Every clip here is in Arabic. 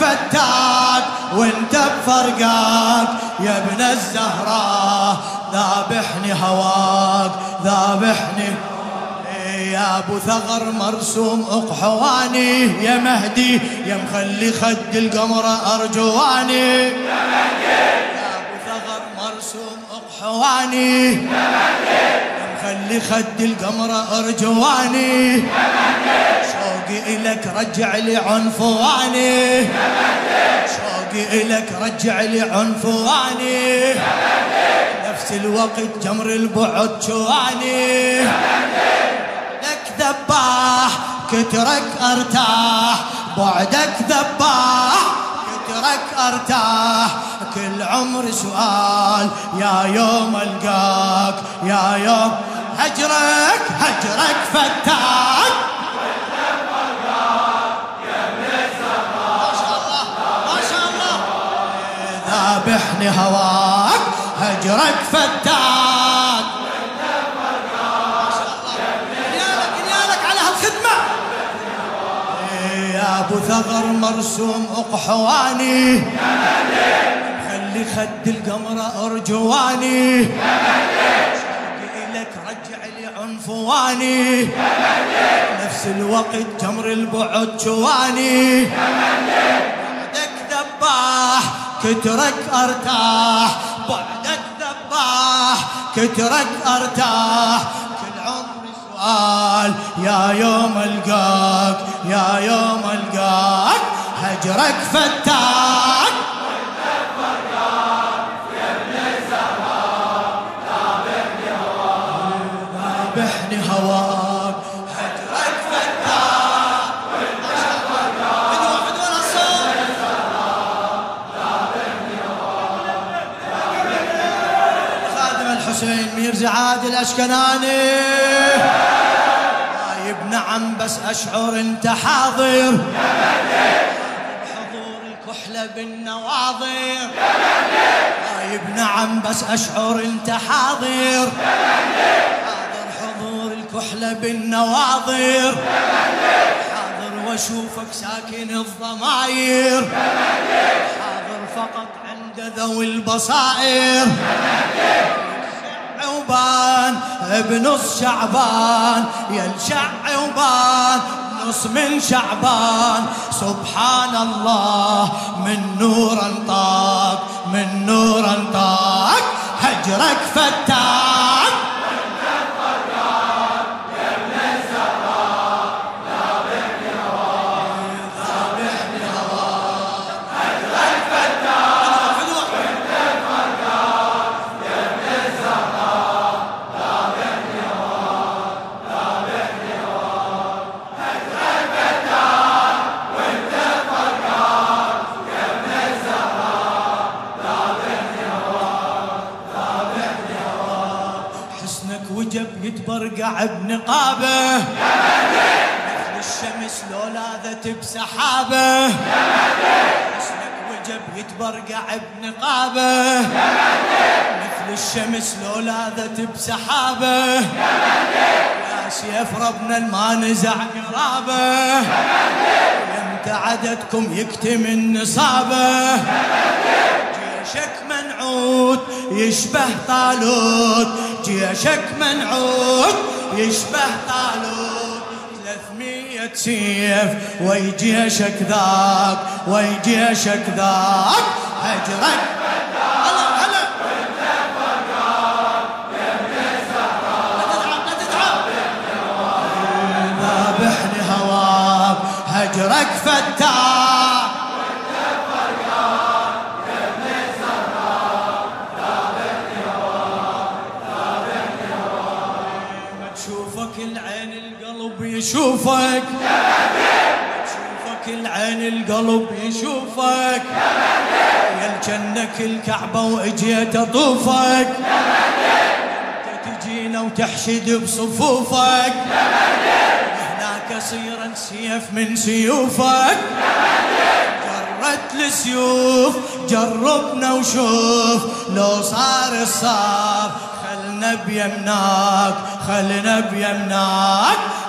فتاك وانت بفرقاك يا ابن الزهراء ذابحني هواك ذابحني. يا أبو ثغر مرسوم أقحواني يا مهدي يا مخلي خد القمر أرجواني. يا مهدي يا أبو ثغر مرسوم أقحواني. يا مهدي يا مخلي خد القمر أرجواني. يا مهدي شوقي الك رجع لي عنفواني. شوقي الك رجع لي عنفواني. نفس الوقت جمر البعد شواني. مهدي ذباح كترك أرتاح. بعدك ذباح كترك أرتاح. كل عمر سؤال يا يوم ألقاك يا يوم هجرك هجرك فتاك. ذابحني هواك هجرك فتاك. يا أبو ثغر مرسوم أقحواني. خلي خد القمر أرجواني. الك رجع لي عنفواني نفس الوقت جمر البعد شواني بعدك ذباح كترك أرتاح بعدك ذباح كترك أرتاح. كل عمري سؤال يا يوم ألقاك يا يوم ألقاك هجرك فتاك. الحسين ميرزا عادل الأشكناني. غايب نعم بس أشعر أنت حاضر. حضور الكحلة بالنواظر غايب نعم بس أشعر أنت حاضر. حاضر حضور الكحلة بالنواظر حاضر وأشوفك ساكن الضماير. حاضر فقط عند ذوي البصائر. شعوبان بنص شعبان يا الشعوبان نص من شعبان. سبحان الله من نور انطاق من نور انطاق هجرك فتاك. وجب يتبرقع بنقابه مثل الشمس لو لاذت بسحابه. حسنك وجب يتبرقع بنقابه مثل الشمس لو لاذت بسحابه. يا سيف ربنا ما نزع قرابه يمتى عددكم يكتم نصابه جيشك منعود يشبه طالوت. جيشك منعود يشبه طالوت. ثلاثمية سيف وي جيشك ذاك وي جيشك ذاك. هجرك هلا هلا القلب يشوفك ما تشوفك العين القلب يشوفك. يا جنك الكعبة واجيت اطوفك أنت تجينا وتحشد بصفوفك هناك صيرا سيف من سيوفك. جرت السيوف جربنا وشوف. لو صار الصار خلنا بيمناك خلنا بيمناك.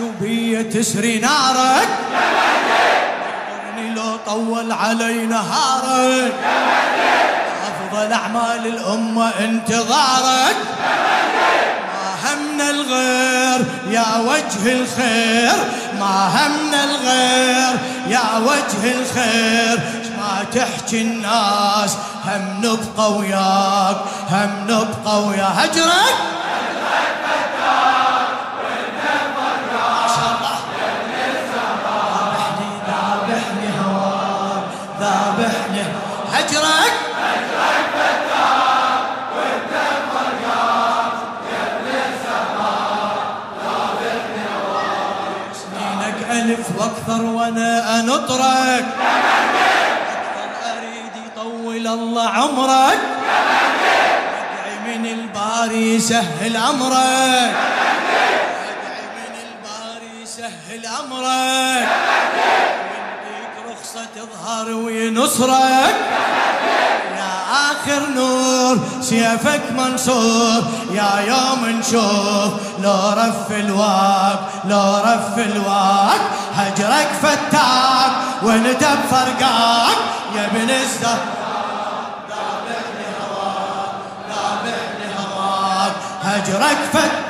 وبيه تسري نارك. يا لو طول علي نهارك يا أفضل أعمال الأمة انتظارك. ما همنا الغير يا وجه الخير. ما همنا الغير يا وجه الخير. ما تحكي الناس هم نبقى وياك هم نبقى ويا هجرك. وأكثر وأنا انطرك طول الله عمرك. أدعي من الباري يسهل أمرك. أدعي من الباري يسهل أمرك. ويديك رخصة تظهر وينصرك يا آخر نور سيفك منصور. يا يوم نشوف لو رف الواق لو رف الواق هجرك فتاك وانت بفرقاك يا ابن الزهر هجرك فت